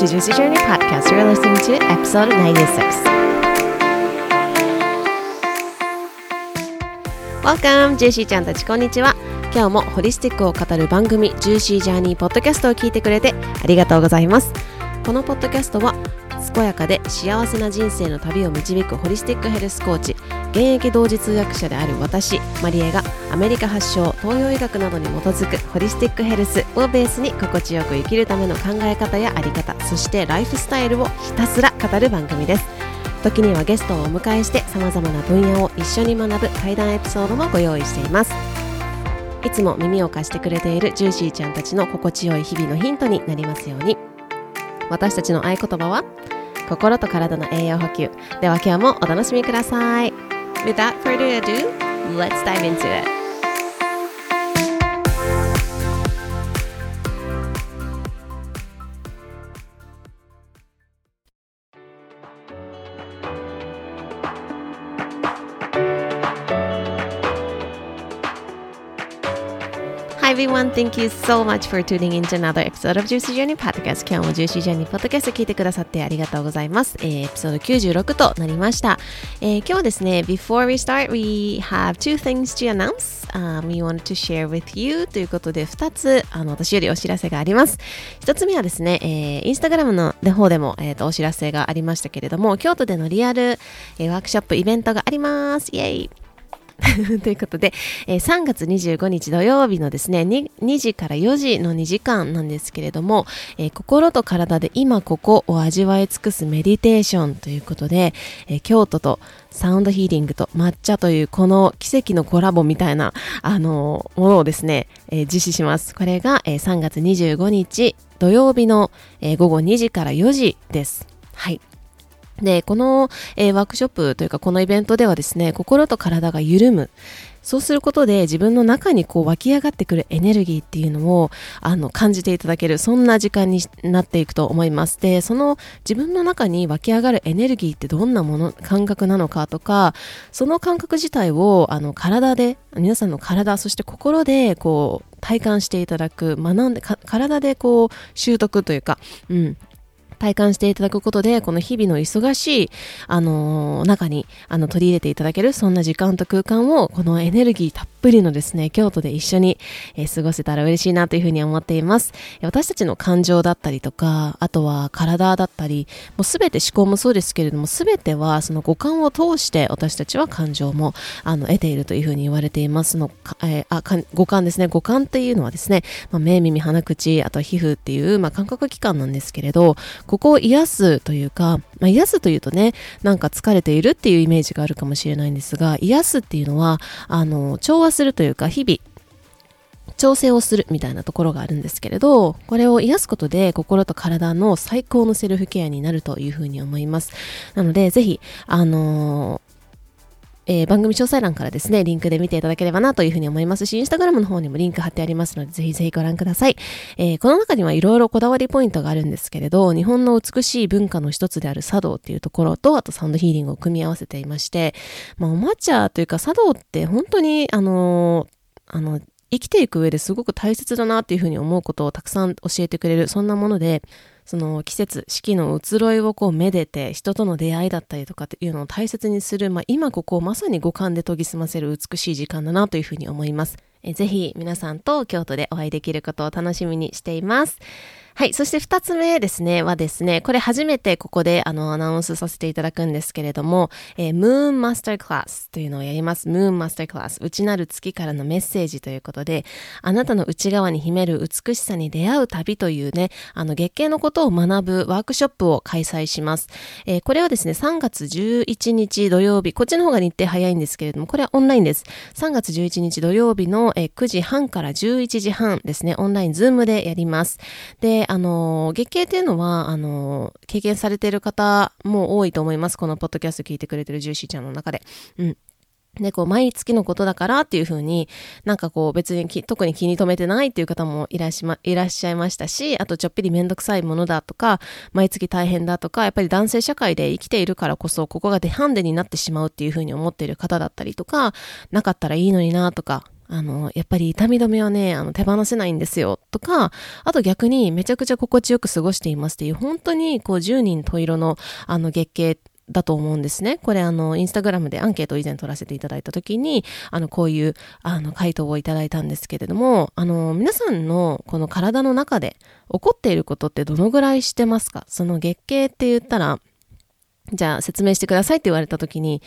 to Juicy Journey Podcast. You're listening to episode 96. Welcome! ジューシーちゃんたちこんにちは。今日もホリスティックを語る番組 Juicy Journey ポッドキャストを聞いてくれてありがとうございます。このポッドキャストは健やかで幸せな人生の旅を導くホリスティックヘルスコーチ現役同時通訳者である私マリエがアメリカ発祥東洋医学などに基づくホリスティックヘルスをベースに心地よく生きるための考え方やあり方そしてライフスタイルをひたすら語る番組です。時にはゲストをお迎えしてさまざまな分野を一緒に学ぶ対談エピソードもご用意しています。いつも耳を貸してくれているジューシーちゃんたちの心地よい日々のヒントになりますように。私たちの合言葉は心と体の栄養補給。では今日もお楽しみください。Without further ado, let's dive into it. Everyone, thank you so much for tuning in to another episode of Juicy Journey Podcast 今日も Juicy Journey Podcast 聞いてくださってありがとうございます、えー、エピソード96となりました、えー、今日はですね Before we start, we have two things to announce、um, we wanted to share with you ということで2つあの私よりお知らせがあります1つ目はですね、えー、インスタグラムの方でも、えーと、お知らせがありましたけれども京都でのリアル、えー、ワークショップイベントがありますイエイ ということで、えー、3月25日土曜日のですね2、2時から4時の2時間なんですけれども、えー、心と体で今ここを味わい尽くすメディテーションということで、えー、京都とサウンドヒーリングと抹茶というこの奇跡のコラボみたいな、あのものをですね、え実施します。これが、え3月25日土曜日の、え午後2時から4時です。はい。で、この、えー、ワークショップというかこのイベントではですね、心と体が緩む。そうすることで自分の中にこう湧き上がってくるエネルギーっていうのをあの感じていただけるそんな時間になっていくと思います。で、その自分の中に湧き上がるエネルギーってどんなもの、感覚なのかとか、その感覚自体をあの体で、皆さんの体、そして心でこう体感していただく、学んで、体でこう習得というか、うん、体感していただくことで、この日々の忙しい、あのー、中に、あの、取り入れていただける、そんな時間と空間を、このエネルギーたっぷりのですね、京都で一緒に、えー、過ごせたら嬉しいなというふうに思っています。私たちの感情だったりとか、あとは体だったり、もうすべて思考もそうですけれども、すべてはその五感を通して私たちは感情も、あの、得ているというふうに言われていますのか、えー、あ、五感ですね。五感っていうのはですね、まあ、目、耳、鼻、口、あとは皮膚っていう、まあ、感覚器官なんですけれど、ここを癒すというか、まあ、癒すというとね、なんか疲れているっていうイメージがあるかもしれないんですが、癒すっていうのは、あの、調和するというか、日々、調整をするみたいなところがあるんですけれど、これを癒すことで心と体の最高のセルフケアになるというふうに思います。なので、ぜひ、あのえー、番組詳細欄からですね、リンクで見ていただければなというふうに思いますし、インスタグラムの方にもリンク貼ってありますので、ぜひぜひご覧ください。えー、この中にはいろいろこだわりポイントがあるんですけれど、日本の美しい文化の一つである茶道っていうところと、あとサンドヒーリングを組み合わせていまして、まあ、お抹茶というか茶道って本当に、あのー、あの、生きていく上ですごく大切だなっていうふうに思うことをたくさん教えてくれる、そんなもので、その季節、四季の移ろいをこうめでて、人との出会いだったりとかっていうのを大切にする、まあ、今ここをまさに五感で研ぎ澄ませる美しい時間だなというふうに思います。えぜひ皆さんと京都でお会いできることを楽しみにしています。はい。そして二つ目ですね、はですね、これ初めてここであのアナウンスさせていただくんですけれども、えー、ムーンマスタークラスというのをやります。ムーンマスタークラス。内なる月からのメッセージということで、あなたの内側に秘める美しさに出会う旅というね、あの月経のことを学ぶワークショップを開催します。えー、これはですね、3月11日土曜日、こっちの方が日程早いんですけれども、これはオンラインです。3月11日土曜日の、えー、9時半から11時半ですね、オンラインズームでやります。で、あの、月経っていうのは、あの、経験されている方も多いと思います。このポッドキャスト聞いてくれてるジューシーちゃんの中で。うん。で、こう、毎月のことだからっていうふうに、なんかこう、別に特に気に留めてないっていう方もいらっしゃ、ま、いらっしゃいましたし、あとちょっぴりめんどくさいものだとか、毎月大変だとか、やっぱり男性社会で生きているからこそ、ここがデハンデになってしまうっていうふうに思っている方だったりとか、なかったらいいのになとか、あの、やっぱり痛み止めはね、あの、手放せないんですよ。とか、あと逆にめちゃくちゃ心地よく過ごしていますっていう、本当にこう10人十色のあの月経だと思うんですね。これあの、インスタグラムでアンケートを以前取らせていただいた時に、あの、こういう、あの、回答をいただいたんですけれども、あの、皆さんのこの体の中で起こっていることってどのぐらいしてますか？その月経って言ったら、じゃあ説明してくださいって言われた時に、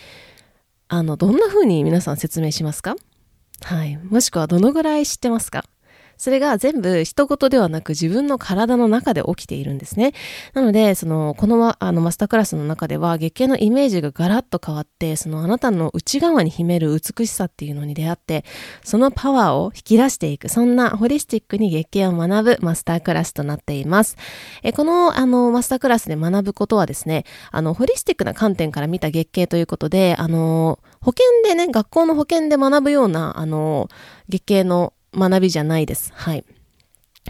あの、どんな風に皆さん説明しますか？はい。もしくはどのぐらい知ってますか？それが全部一言ではなく自分の体の中で起きているんですね。なので、その、このあのマスタークラスの中では月経のイメージがガラッと変わって、そのあなたの内側に秘める美しさっていうのに出会って、そのパワーを引き出していく、そんなホリスティックに月経を学ぶマスタークラスとなっています。えこのあのマスタークラスで学ぶことはですね、あの、ホリスティックな観点から見た月経ということで、あの、保険でね、学校の保険で学ぶような、あの、月経の学びじゃないです。はい。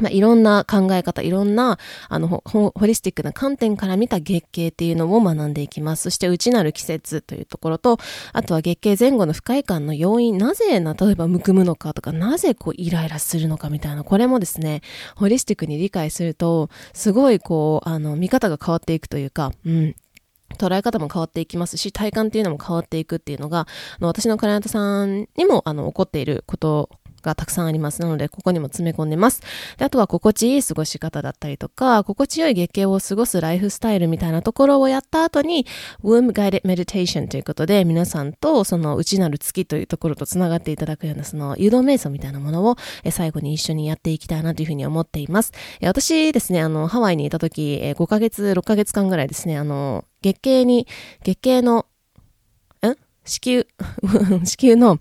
まあ、いろんな考え方、いろんな、あの、ホリスティックな観点から見た月経っていうのを学んでいきます。そして、内なる季節というところと、あとは月経前後の不快感の要因、なぜな、例えばむくむのかとか、なぜこうイライラするのかみたいな、これもですね、ホリスティックに理解すると、すごいこう、あの、見方が変わっていくというか、うん。捉え方も変わっていきますし、体感っていうのも変わっていくっていうのが、あの私のクライアントさんにも、あの、起こっていることがたくさんあります。なので、ここにも詰め込んでます。であとは、心地いい過ごし方だったりとか、心地よい月経を過ごすライフスタイルみたいなところをやった後に、Womb Guided Meditation ということで、皆さんとその内なる月というところと繋がっていただくような、その誘導瞑想みたいなものを、最後に一緒にやっていきたいなというふうに思っています。私ですね、あの、ハワイにいた時、5ヶ月、6ヶ月間ぐらいですね、あの、月経に、月経の、ん子宮、子宮の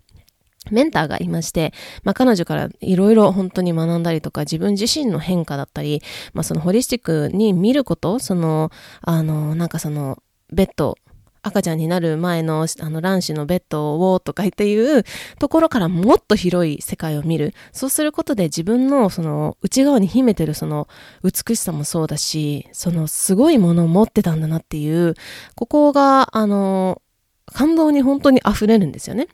メンターがいまして、まあ、彼女からいろいろ本当に学んだりとか、自分自身の変化だったり、まあ、そのホリスティックに見ること、その、あの、なんかその、ベッド、赤ちゃんになる前の、あの、卵子のベッドをとかっていうところからもっと広い世界を見る。そうすることで自分のその内側に秘めてるその美しさもそうだし、そのすごいものを持ってたんだなっていう、ここが、あの、感動に本当に溢れるんですよね。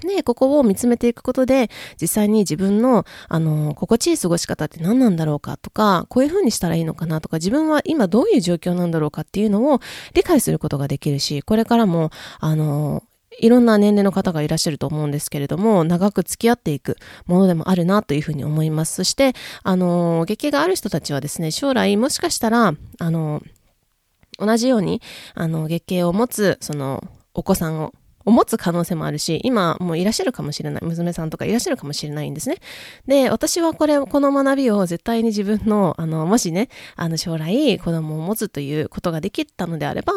で、ここを見つめていくことで、実際に自分の、あの、心地いい過ごし方って何なんだろうかとか、こういう風にしたらいいのかなとか、自分は今どういう状況なんだろうかっていうのを理解することができるし、これからも、あの、いろんな年齢の方がいらっしゃると思うんですけれども、長く付き合っていくものでもあるなというふうに思います。そして、あの、月経がある人たちはですね、将来もしかしたら、あの、同じように、あの、月経を持つ、その、お子さんをを持つ可能性もあるし、今もういらっしゃるかもしれない、娘さんとかいらっしゃるかもしれないんですね。で、私はこれ、この学びを絶対に自分の、あの、もしね、あの、将来子供を持つということができたのであれば、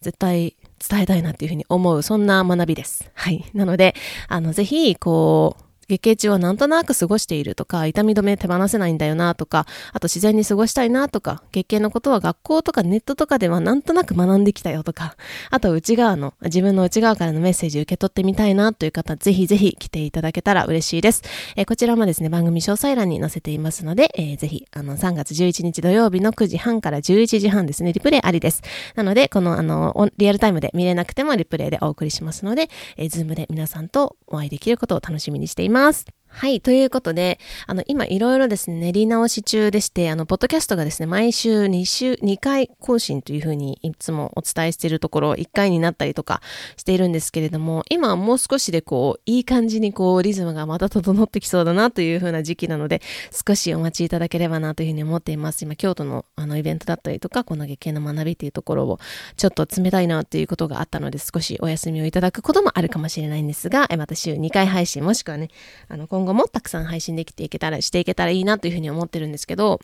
絶対伝えたいなっていうふうに思う、そんな学びです。はい。なので、あの、ぜひ、こう、月経中はなんとなく過ごしているとか、痛み止め手放せないんだよなとか、あと自然に過ごしたいなとか、月経のことは学校とかネットとかではなんとなく学んできたよとか、あと内側の、自分の内側からのメッセージ受け取ってみたいなという方、ぜひぜひ来ていただけたら嬉しいです。えー、こちらもですね、番組詳細欄に載せていますので、えー、ぜひ、あの、3月11日土曜日の9時半から11時半ですね、リプレイありです。なので、この、あの、リアルタイムで見れなくてもリプレイでお送りしますので、えー、ズームで皆さんとお会いできることを楽しみにしています。ます。はい。ということで、あの、今いろいろですね、練り直し中でして、あの、ポッドキャストがですね、毎週2週、2回更新というふうにいつもお伝えしているところ、1回になったりとかしているんですけれども、今はもう少しでこう、いい感じにこう、リズムがまた整ってきそうだなというふうな時期なので、少しお待ちいただければなというふうに思っています。今、京都のあの、イベントだったりとか、この月経の学びというところを、ちょっと冷たいなということがあったので、少しお休みをいただくこともあるかもしれないんですが、また週2回配信、もしくはね、あの、今後もたくさん配信できていけたら、していけたらいいなというふうに思ってるんですけど、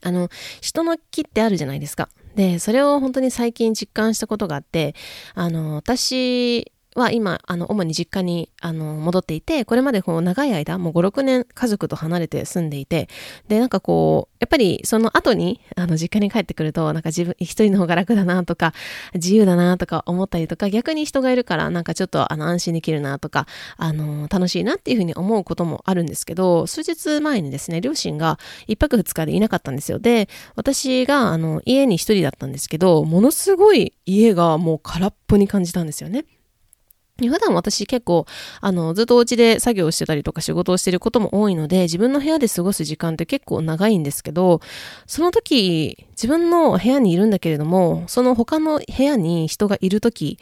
あの、人の気ってあるじゃないですか。で、それを本当に最近実感したことがあって、あの、私は今、あの、主に実家に、あの、戻っていて、これまでこう、長い間、もう5、6年家族と離れて住んでいて、で、なんかこう、やっぱりその後に、あの、実家に帰ってくると、なんか自分、一人の方が楽だなとか、自由だなとか思ったりとか、逆に人がいるから、なんかちょっと、あの、安心できるなとか、あの、楽しいなっていうふうに思うこともあるんですけど、数日前にですね、両親が一泊二日でいなかったんですよ。で、私が、あの、家に一人だったんですけど、ものすごい家がもう空っぽに感じたんですよね。普段私結構、あの、ずっとお家で作業してたりとか仕事をしてることも多いので、自分の部屋で過ごす時間って結構長いんですけど、その時、自分の部屋にいるんだけれども、その他の部屋に人がいる時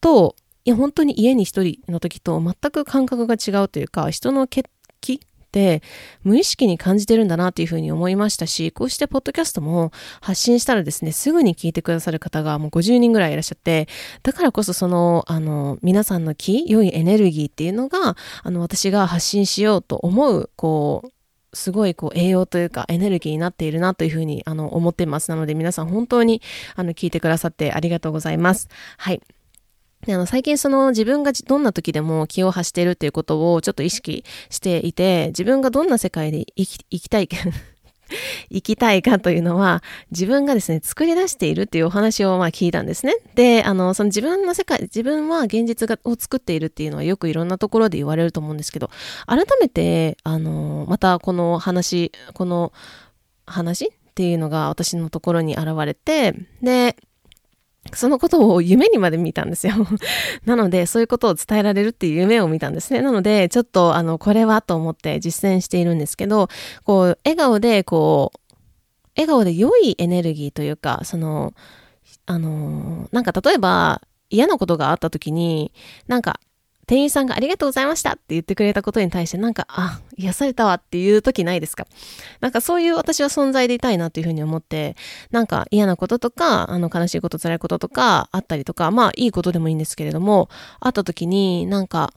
と、いや、本当に家に一人の時と全く感覚が違うというか、人の血気って無意識に感じてるんだなというふうに思いましたし、こうしてポッドキャストも発信したらですね、すぐに聞いてくださる方がもう50人ぐらいいらっしゃって、だからこそその、あの、皆さんの気、良いエネルギーっていうのが、あの、私が発信しようと思う、こう、すごいこう栄養というかエネルギーになっているなというふうにあの思ってます。なので皆さん本当にあの聞いてくださってありがとうございます。はい。であの最近その自分がどんな時でも気を発しているっていうことをちょっと意識していて、自分がどんな世界で生き生きたい 生きたいかというのは、自分がですね、作り出しているっていうお話をまあ聞いたんですね。で、あの、その自分の世界、自分は現実がを作っているっていうのはよくいろんなところで言われると思うんですけど、改めて、あの、またこの話、この話っていうのが私のところに現れて、で、そのことを夢にまで見たんですよ。なので、そういうことを伝えられるっていう夢を見たんですね。なので、ちょっと、あの、これはと思って実践しているんですけど、こう、笑顔で、こう、笑顔で良いエネルギーというか、その、あの、なんか例えば、嫌なことがあった時に、なんか、店員さんがありがとうございましたって言ってくれたことに対してなんか、あ、癒されたわっていう時ないですか？なんかそういう私は存在でいたいなというふうに思って、なんか嫌なこととか、あの悲しいこと、辛いこととかあったりとか、まあいいことでもいいんですけれども、あった時になんか、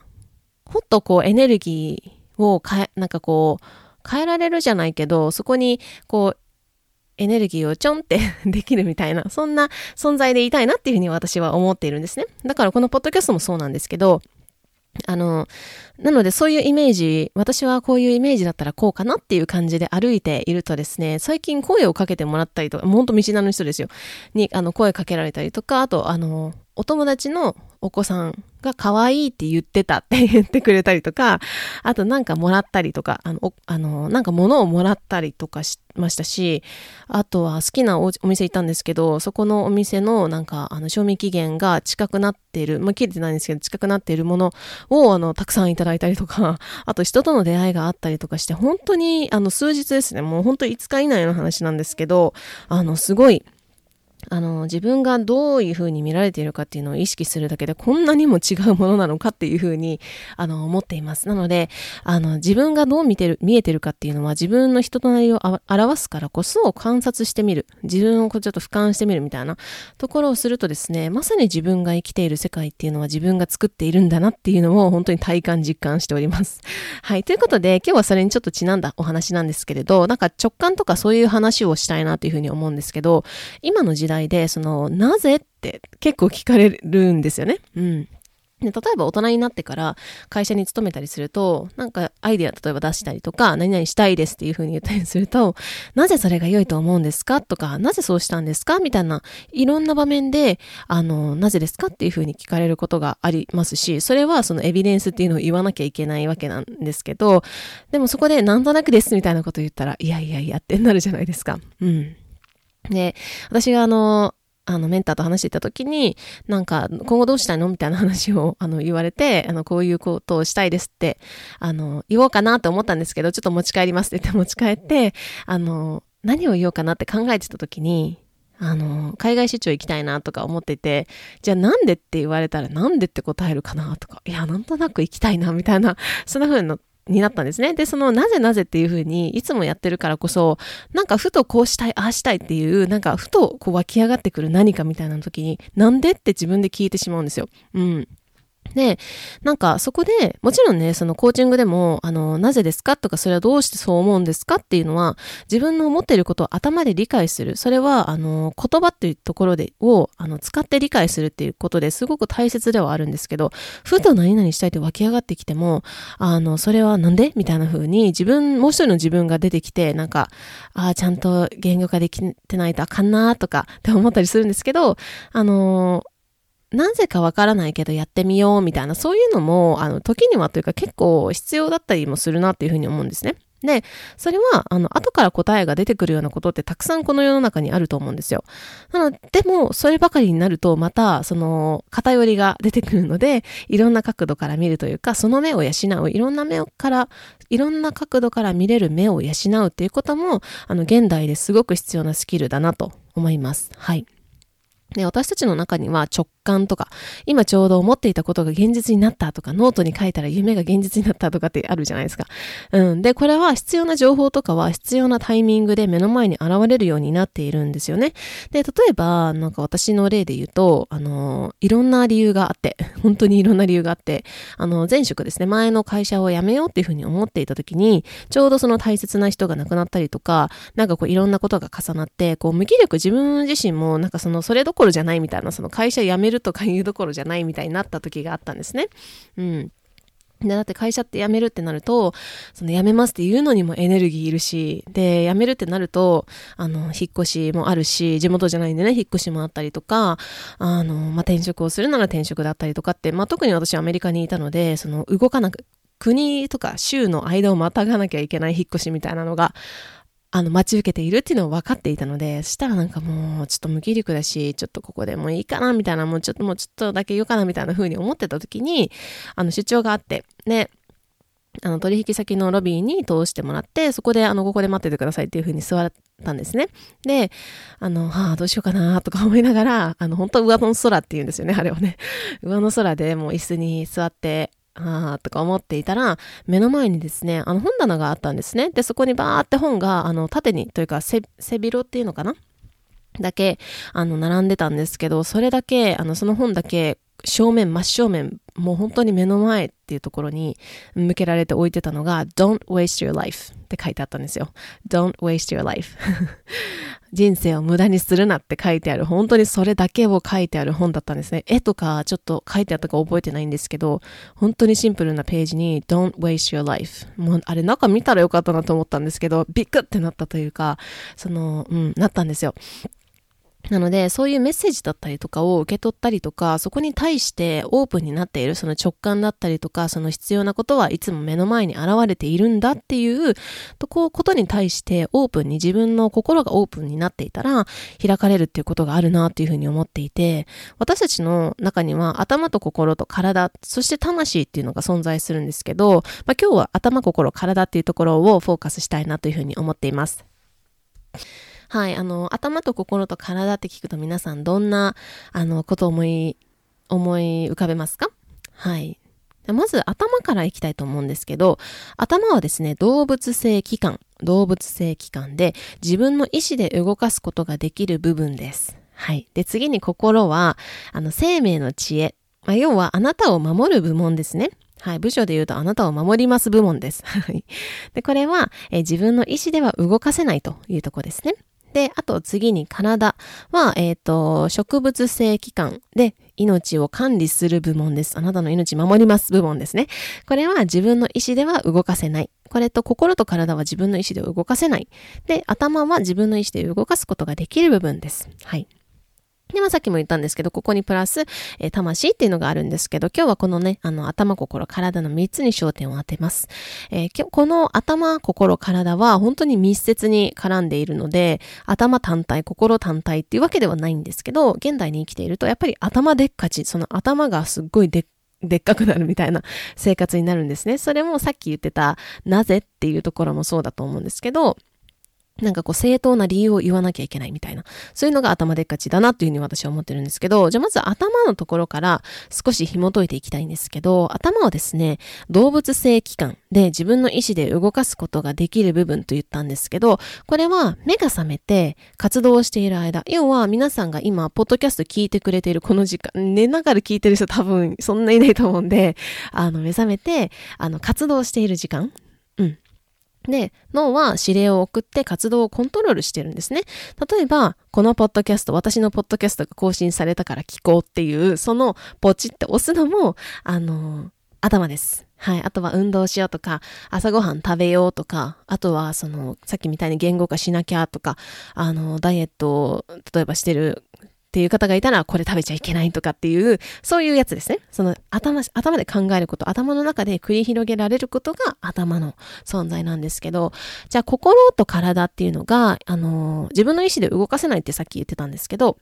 ほっとこうエネルギーを変え、なんかこう、変えられるじゃないけど、そこにこうエネルギーをちょんって できるみたいな、そんな存在でいたいなっていうふうに私は思っているんですね。だからこのポッドキャストもそうなんですけど、あの、なのでそういうイメージ、私はこういうイメージだったらこうかなっていう感じで歩いているとですね、最近声をかけてもらったりとか、ほんと見知らぬ人ですよ。に、あの、声かけられたりとか、あと、あの、お友達のお子さんが可愛いって言ってたって言ってくれたりとか、あとなんかもらったりとか、あの、あのなんか物をもらったりとかしましたし、あとは好きなお店行ったんですけど、そこのお店のなんか、あの、賞味期限が近くなってる、まあ、切れてないんですけど、近くなっているものを、あの、たくさんいただいたりとか、あと人との出会いがあったりとかして、本当に、あの、数日ですね、もう本当5日以内の話なんですけど、あの、すごい、あの、自分がどういうふうに見られているかっていうのを意識するだけでこんなにも違うものなのかっていうふうに、あの、思っています。なので、あの、自分がどう見てる、見えてるかっていうのは自分の人となりを表すからこそ観察してみる。自分をちょっと俯瞰してみるみたいなところをするとですね、まさに自分が生きている世界っていうのは自分が作っているんだなっていうのを本当に体感実感しております。はい。ということで、今日はそれにちょっとちなんだお話なんですけれど、なんか直感とかそういう話をしたいなというふうに思うんですけど、今の時代代で、その、なぜって結構聞かれるんですよね。うん。例えば大人になってから会社に勤めたりすると、なんかアイデア例えば出したりとか、何々したいですっていう風に言ったりすると、なぜそれが良いと思うんですかとか、なぜそうしたんですかみたいな、いろんな場面で、あの、なぜですかっていう風に聞かれることがありますし、それはそのエビデンスっていうのを言わなきゃいけないわけなんですけど、でもそこでなんとなくですみたいなこと言ったら、いやいやいやってなるじゃないですか。うん。で、私があの、あの、メンターと話していた時に、なんか、今後どうしたいのみたいな話を、あの、言われて、あの、こういうことをしたいですって、あの、言おうかなと思ったんですけど、ちょっと持ち帰りますって言って持ち帰って、あの、何を言おうかなって考えてた時に、あの、海外出張行きたいなとか思ってて、じゃあなんでって言われたらなんでって答えるかなとか、いや、なんとなく行きたいなみたいな、そんな風なになったんですね。で、そのなぜなぜっていうふうにいつもやってるからこそ、なんかふとこうしたい、ああしたいっていう、なんかふとこう湧き上がってくる何かみたいな時に、なんでって自分で聞いてしまうんですよ。うん。で、なんかそこで、もちろんね、そのコーチングでも、あの、なぜですかとか、それはどうしてそう思うんですかっていうのは、自分の思っていることを頭で理解する。それは、あの、言葉っていうところで、を、あの、使って理解するっていうことですごく大切ではあるんですけど、ふと何々したいって湧き上がってきても、あの、それはなんで？みたいな風に、自分、もう一人の自分が出てきて、なんか、ああ、ちゃんと言語化できてないとあかんなとかって思ったりするんですけど、あのなぜかわからないけどやってみようみたいな、そういうのも、あの、時にはというか結構必要だったりもするなっていうふうに思うんですね。で、それは、あの、後から答えが出てくるようなことってたくさんこの世の中にあると思うんですよ。なので、でも、そればかりになると、また、その、偏りが出てくるので、いろんな角度から見るというか、その目を養う、いろんな目から、いろんな角度から見れる目を養うっていうことも、あの、現代ですごく必要なスキルだなと思います。はい。で、私たちの中には直感とか、今ちょうど思っていたことが現実になったとか、ノートに書いたら夢が現実になったとかってあるじゃないですか。うん。で、これは必要な情報とかは必要なタイミングで目の前に現れるようになっているんですよね。で、例えば、なんか私の例で言うと、あの、いろんな理由があって、本当にいろんな理由があって、あの、前職ですね、前の会社を辞めようっていうふうに思っていた時に、ちょうどその大切な人が亡くなったりとか、なんかこういろんなことが重なって、こう無気力自分自身もなんかそのそれどころじゃないみたいな、その会社辞めるとかいうどころじゃないみたいになった時があったんですね。うん。で、だって会社って辞めるってなると、その辞めますって言うのにもエネルギーいるし、で、辞めるってなると、あの、引っ越しもあるし、地元じゃないんでね、引っ越しもあったりとか、あの、まあ、転職をするなら転職だったりとかって、まあ、特に私アメリカにいたので、その動かなく、国とか州の間をまたがなきゃいけない引っ越しみたいなのがあの、待ち受けているっていうのを分かっていたので、そしたらなんかもう、ちょっと無気力だし、ちょっとここでもいいかな、みたいな、もうちょっともうちょっとだけ言うかな、みたいな風に思ってた時に、あの、出張があって、ね、あの、取引先のロビーに通してもらって、そこで、あの、ここで待っててくださいっていう風に座ったんですね。で、あの、はあ、どうしようかな、とか思いながら、あの、本当上の空って言うんですよね、あれはね。上の空でもう椅子に座って、ああ、とか思っていたら、目の前にですね、あの本棚があったんですね。で、そこにバーって本が、あの、縦に、というか、背広っていうのかな？だけ、あの、並んでたんですけど、それだけ、あの、その本だけ、正面、真正面、もう本当に目の前っていうところに向けられて置いてたのが Don't waste your life って書いてあったんですよ。Don't waste your life 人生を無駄にするなって書いてある、本当にそれだけを書いてある本だったんですね。絵とかちょっと書いてあったか覚えてないんですけど、本当にシンプルなページに Don't waste your life もうあれ中見たらよかったなと思ったんですけど、ビッグってなったというか、その、うん、なったんですよ。なので、そういうメッセージだったりとかを受け取ったりとか、そこに対してオープンになっている、その直感だったりとか、その必要なことはいつも目の前に現れているんだっていうとこうことに対してオープンに自分の心がオープンになっていたら開かれるっていうことがあるなっていうふうに思っていて、私たちの中には頭と心と体、そして魂っていうのが存在するんですけど、まあ、今日は頭、心、体っていうところをフォーカスしたいなというふうに思っています。はい、あの、頭と心と体って聞くと皆さんどんな、あの、ことを思い、思い浮かべますか？はい。まず頭からいきたいと思うんですけど、頭はですね、動物性器官、動物性器官で自分の意思で動かすことができる部分です。はい。で、次に心は、あの、生命の知恵。まあ、要は、あなたを守る部門ですね。はい。部署で言うと、あなたを守ります部門です。はい。で、これは、え自分の意思では動かせないというとこですね。で、あと次に体は、えっ、ー、と、植物性器官で命を管理する部門です。あなたの命守ります部門ですね。これは自分の意思では動かせない。これと心と体は自分の意思で動かせない。で、頭は自分の意思で動かすことができる部分です。はい。で、まあ、さっきも言ったんですけど、ここにプラス、えー、魂っていうのがあるんですけど、今日はこのね、あの、頭、心、体の3つに焦点を当てます。えー、この頭、心、体は本当に密接に絡んでいるので、頭単体、心単体っていうわけではないんですけど、現代に生きていると、やっぱり頭でっかち、その頭がすっごいでっでっかくなるみたいな生活になるんですね。それもさっき言ってた、なぜっていうところもそうだと思うんですけど、なんかこう正当な理由を言わなきゃいけないみたいな。そういうのが頭でっかちだなっていうふうに私は思ってるんですけど、じゃあまず頭のところから少し紐解いていきたいんですけど、頭はですね、動物性器官で自分の意思で動かすことができる部分と言ったんですけど、これは目が覚めて活動している間、要は皆さんが今、ポッドキャスト聞いてくれているこの時間、寝ながら聞いてる人多分そんないないと思うんで、あの、目覚めて、あの、活動している時間、で、脳は指令を送って活動をコントロールしてるんですね。例えば、このポッドキャスト、私のポッドキャストが更新されたから聞こうっていう、そのポチって押すのも、あの、頭です。はい。あとは運動しようとか、朝ごはん食べようとか、あとはその、さっきみたいに言語化しなきゃとか、あの、ダイエットを、例えばしてるっていう方がいたら、これ食べちゃいけないとかっていう、そういうやつですね。その頭、頭で考えること、頭の中で繰り広げられることが頭の存在なんですけど、じゃあ心と体っていうのが、あの、自分の意思で動かせないってさっき言ってたんですけど、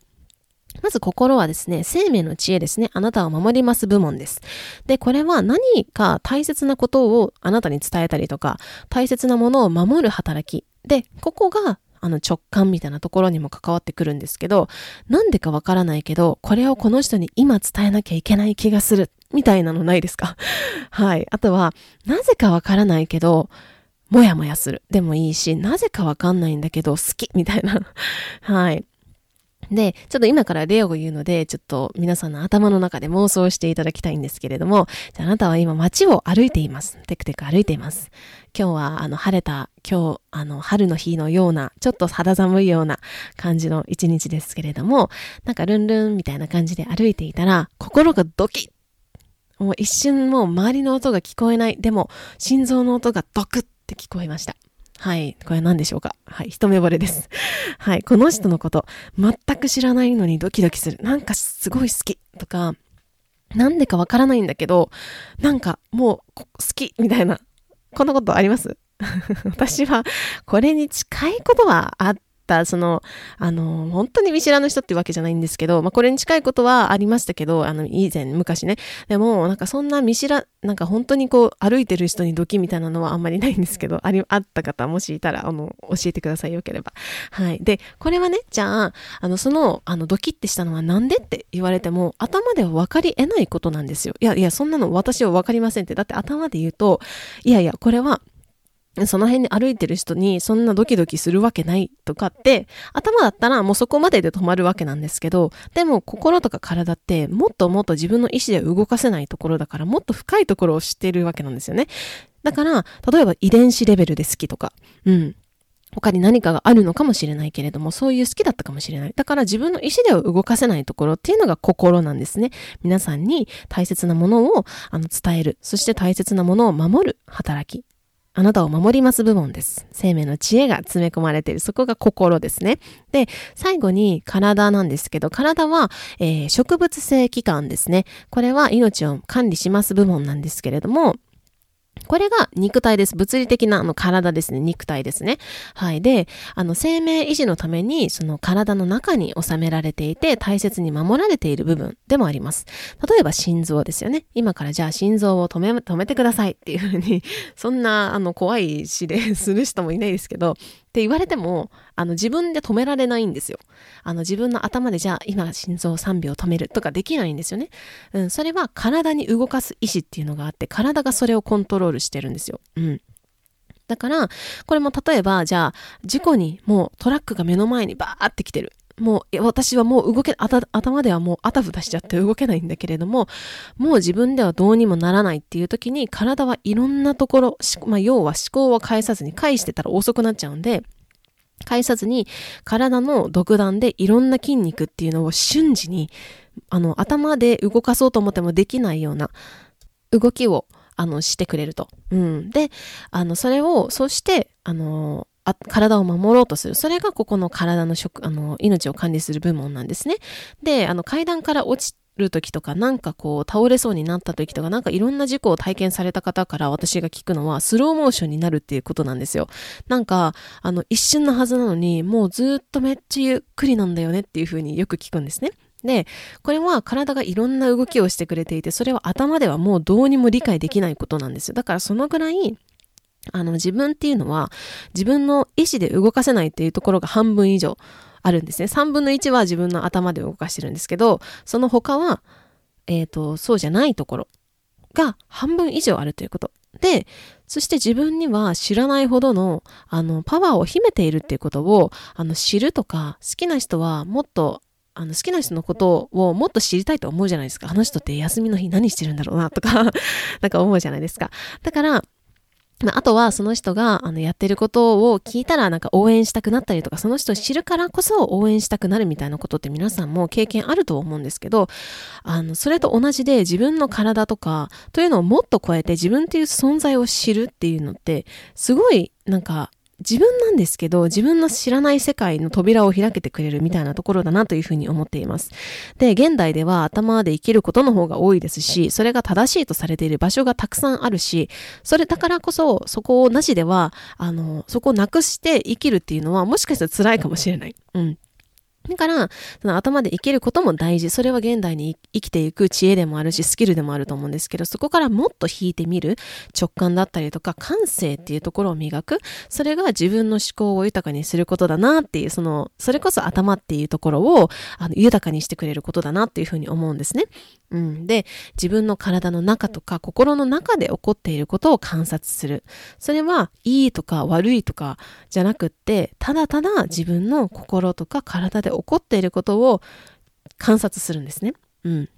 まず心はですね、生命の知恵ですね。あなたを守ります部門です。で、これは何か大切なことをあなたに伝えたりとか、大切なものを守る働き。で、ここがあの直感みたいなところにも関わってくるんですけど、なんでかわからないけど、これをこの人に今伝えなきゃいけない気がする、みたいなのないですか？はい。あとは、なぜかわからないけど、もやもやする。でもいいし、なぜかわかんないんだけど、好きみたいな。はい。で、ちょっと今から例を言うので、ちょっと皆さんの頭の中で妄想していただきたいんですけれども、じゃああなたは今街を歩いています。テクテク歩いています。今日はあの晴れた、今日あの春の日のような、ちょっと肌寒いような感じの一日ですけれども、なんかルンルンみたいな感じで歩いていたら、心がドキッもう一瞬もう周りの音が聞こえない。でも、心臓の音がドクッって聞こえました。はい。これ何でしょうか？はい。一目惚れです。はい。この人のこと、全く知らないのにドキドキする。なんかすごい好き。とか、なんでかわからないんだけど、なんかもう好き。みたいな。こんなことあります？私は、これに近いことはあった、その、あの、本当に見知らぬ人ってわけじゃないんですけど、まあ、これに近いことはありましたけど、あの、以前、昔ね。でも、なんかそんな見知ら、なんか本当にこう、歩いてる人にドキみたいなのはあんまりないんですけど、あり、あった方、もしいたら、あの、教えてください、よければ。はい。で、これはね、じゃあ、あの、その、あの、ドキってしたのはなんでって言われても、頭では分かり得ないことなんですよ。いやいや、そんなの私は分かりませんって。だって頭で言うと、いやいや、これは、その辺に歩いてる人にそんなドキドキするわけないとかって、頭だったらもうそこまでで止まるわけなんですけど、でも心とか体ってもっともっと自分の意思で動かせないところだからもっと深いところを知っているわけなんですよね。だから、例えば遺伝子レベルで好きとか、うん。他に何かがあるのかもしれないけれども、そういう好きだったかもしれない。だから自分の意思では動かせないところっていうのが心なんですね。皆さんに大切なものをあの伝える。そして大切なものを守る働き。あなたを守ります部門です。生命の知恵が詰め込まれている。そこが心ですね。で、最後に体なんですけど、体は、えー、植物性器官ですね。これは命を管理します部門なんですけれども、これが肉体です。物理的なあの体ですね。肉体ですね。はい。で、あの生命維持のためにその体の中に収められていて大切に守られている部分でもあります。例えば心臓ですよね。今からじゃあ心臓を止め、止めてくださいっていうふうに、そんなあの怖い指令する人もいないですけど、って言われても、あの自分で止められないんですよ。あの自分の頭でじゃあ今心臓3秒止めるとかできないんですよね。うん、それは体に動かす意志っていうのがあって、体がそれをコントロールしてるんですよ。うん。だから、これも例えば、じゃあ、事故にもうトラックが目の前にバーって来てる。もう、私はもう動け、頭ではもうあたふたしちゃって動けないんだけれども、もう自分ではどうにもならないっていう時に、体はいろんなところ、まあ、要は思考を返さずに、返してたら遅くなっちゃうんで、返さずに、体の独断でいろんな筋肉っていうのを瞬時に、あの、頭で動かそうと思ってもできないような動きを、あの、してくれると。うん。で、あの、それを、そして、あの、あ体を守ろうとする。それがここの体の食、あの、命を管理する部門なんですね。で、あの、階段から落ちる時とか、なんかこう、倒れそうになった時とか、なんかいろんな事故を体験された方から私が聞くのは、スローモーションになるっていうことなんですよ。なんか、あの、一瞬のはずなのに、もうずっとめっちゃゆっくりなんだよねっていうふうによく聞くんですね。で、これは体がいろんな動きをしてくれていて、それは頭ではもうどうにも理解できないことなんですよ。だからそのぐらい、あの自分っていうのは自分の意思で動かせないっていうところが半分以上あるんですね。3分の1は自分の頭で動かしてるんですけど、その他は、えっ、ー、と、そうじゃないところが半分以上あるということ。で、そして自分には知らないほどの、あの、パワーを秘めているっていうことを、あの、知るとか、好きな人はもっとあの、好きな人のことをもっと知りたいと思うじゃないですか。あの人って休みの日何してるんだろうなとか なんか思うじゃないですか。だから、まあ、あとはその人があのやってることを聞いたらなんか応援したくなったりとか、その人を知るからこそ応援したくなるみたいなことって皆さんも経験あると思うんですけど、あの、それと同じで自分の体とか、というのをもっと超えて自分っていう存在を知るっていうのって、すごいなんか自分なんですけど、自分の知らない世界の扉を開けてくれるみたいなところだなというふうに思っています。で、現代では頭で生きることの方が多いですし、それが正しいとされている場所がたくさんあるし、それだからこそ、そこをなしでは、あの、そこをなくして生きるっていうのは、もしかしたら辛いかもしれない。うん。だから、その頭で生きることも大事。それは現代に生きていく知恵でもあるし、スキルでもあると思うんですけど、そこからもっと引いてみる直感だったりとか、感性っていうところを磨く。それが自分の思考を豊かにすることだなっていう、その、それこそ頭っていうところを、あの、豊かにしてくれることだなっていうふうに思うんですね。うん。で、自分の体の中とか心の中で起こっていることを観察する。それは、いいとか悪いとかじゃなくって、ただただ自分の心とか体で起こっていることを観察するんですね。うん。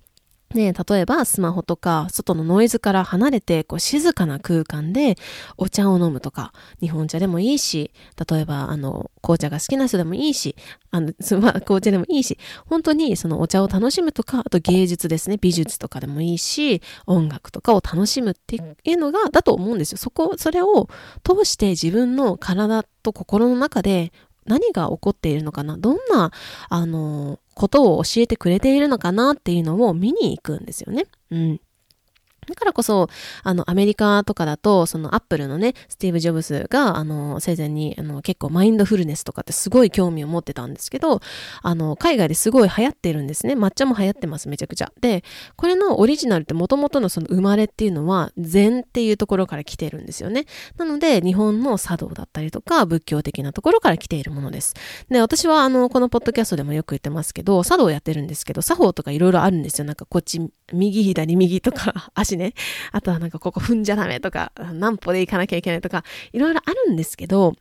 ね、例えばスマホとか外のノイズから離れてこう静かな空間でお茶を飲むとか日本茶でもいいし例えばあの紅茶が好きな人でもいいしあの、まあ、紅茶でもいいし本当にそのお茶を楽しむとかあと芸術ですね美術とかでもいいし音楽とかを楽しむっていうのがだと思うんですよそこそれを通して自分の体と心の中で何が起こっているのかな？どんな、あの、ことを教えてくれているのかな？っていうのを見に行くんですよね。うん。だからこそ、あの、アメリカとかだと、そのアップルのね、スティーブ・ジョブズが、あの、生前に、あの、結構マインドフルネスとかってすごい興味を持ってたんですけど、あの、海外ですごい流行ってるんですね。抹茶も流行ってます、めちゃくちゃ。で、これのオリジナルって元々のその生まれっていうのは、禅っていうところから来てるんですよね。なので、日本の茶道だったりとか、仏教的なところから来ているものです。で、私は、あの、このポッドキャストでもよく言ってますけど、茶道やってるんですけど、作法とかいろいろあるんですよ。なんかこっち、右左右とか、足ね。あとはなんかここ踏んじゃダメとか、何歩で行かなきゃいけないとか、いろいろあるんですけど、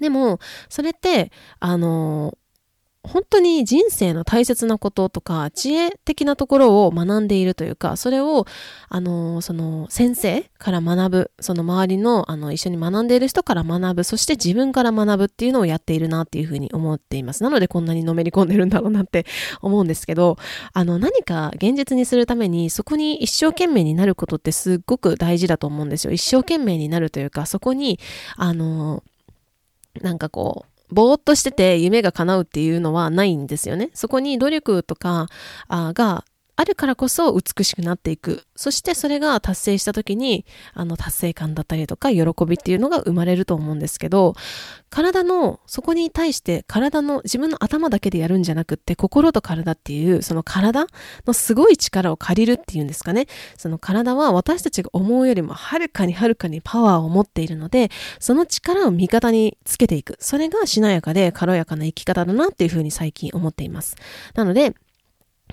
でも、それって、あの、本当に人生の大切なこととか、知恵的なところを学んでいるというか、それを、あの、その、先生から学ぶ、その周りの、あの、一緒に学んでいる人から学ぶ、そして自分から学ぶっていうのをやっているなっていうふうに思っています。なので、こんなにのめり込んでるんだろうなって思うんですけど、あの、何か現実にするために、そこに一生懸命になることってすっごく大事だと思うんですよ。一生懸命になるというか、そこに、あの、なんかこう、ぼーっとしてて夢が叶うっていうのはないんですよね。そこに努力とかがあるからこそ美しくなっていく。そしてそれが達成した時に、あの達成感だったりとか喜びっていうのが生まれると思うんですけど、体の、そこに対して体の、自分の頭だけでやるんじゃなくって、心と体っていう、その体のすごい力を借りるっていうんですかね。その体は私たちが思うよりもはるかにはるかにパワーを持っているので、その力を味方につけていく。それがしなやかで軽やかな生き方だなっていうふうに最近思っています。なので、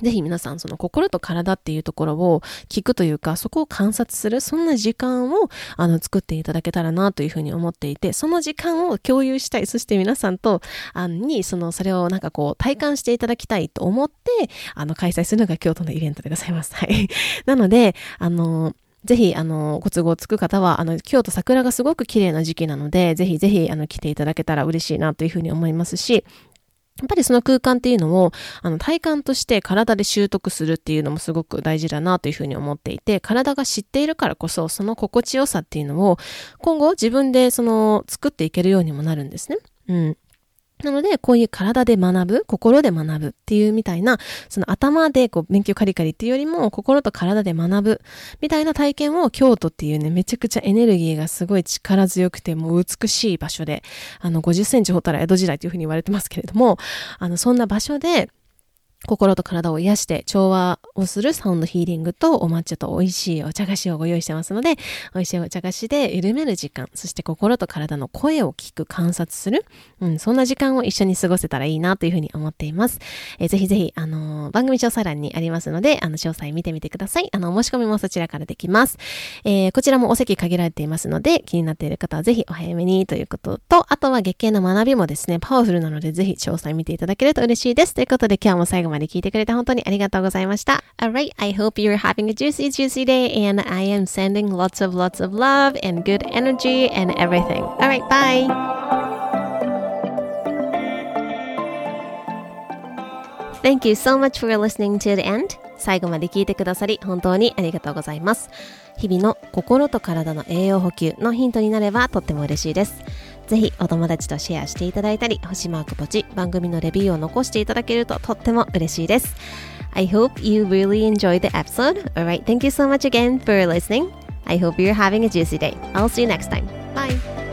ぜひ皆さん、その心と体っていうところを聞くというか、そこを観察する、そんな時間を、あの、作っていただけたらなというふうに思っていて、その時間を共有したい、そして皆さんと、あの、に、その、それをなんかこう、体感していただきたいと思って、あの、開催するのが京都のイベントでございます。はい。なので、あの、ぜひ、あの、ご都合つく方は、あの、京都桜がすごく綺麗な時期なので、ぜひぜひ、あの、来ていただけたら嬉しいなというふうに思いますし、やっぱりその空間っていうのを、あの、体感として体で習得するっていうのもすごく大事だなというふうに思っていて、体が知っているからこそ、その心地よさっていうのを、今後自分でその、作っていけるようにもなるんですね。うん。なので、こういう体で学ぶ、心で学ぶっていうみたいな、その頭でこう勉強カリカリっていうよりも、心と体で学ぶみたいな体験を京都っていうね、めちゃくちゃエネルギーがすごい力強くて、もう美しい場所で、あの、50センチ掘ったら江戸時代というふうに言われてますけれども、あの、そんな場所で、心と体を癒して調和をするサウンドヒーリングとお抹茶と美味しいお茶菓子をご用意してますので、美味しいお茶菓子で緩める時間、そして心と体の声を聞く、観察する、うん、そんな時間を一緒に過ごせたらいいなというふうに思っています。えー、ぜひぜひ、あのー、番組詳細欄にありますので、あの、詳細見てみてください。あの、申し込みもそちらからできます。えー、こちらもお席限られていますので、気になっている方はぜひお早めにということと、あとは月経の学びもですね、パワフルなのでぜひ詳細見ていただけると嬉しいです。ということで今日も最後までまで聞いてくれて本当にありがとうございました。Alright, I hope you're having a juicy, juicy day and I am sending lots of lots of love and good energy and everything. Alright, bye! Thank you so much for listening to the end. 最後まで聞いてくださり本当にありがとうございます。日々の心と体の栄養補給のヒントになればとっても嬉しいです。ぜひお友達とシェアしていただいたり、星マークポチ、番組のレビューを残していただけるととっても嬉しいです。I hope you really enjoyed the episode. Alright, thank you so much again for listening. I hope you're having a juicy day. I'll see you next time. Bye.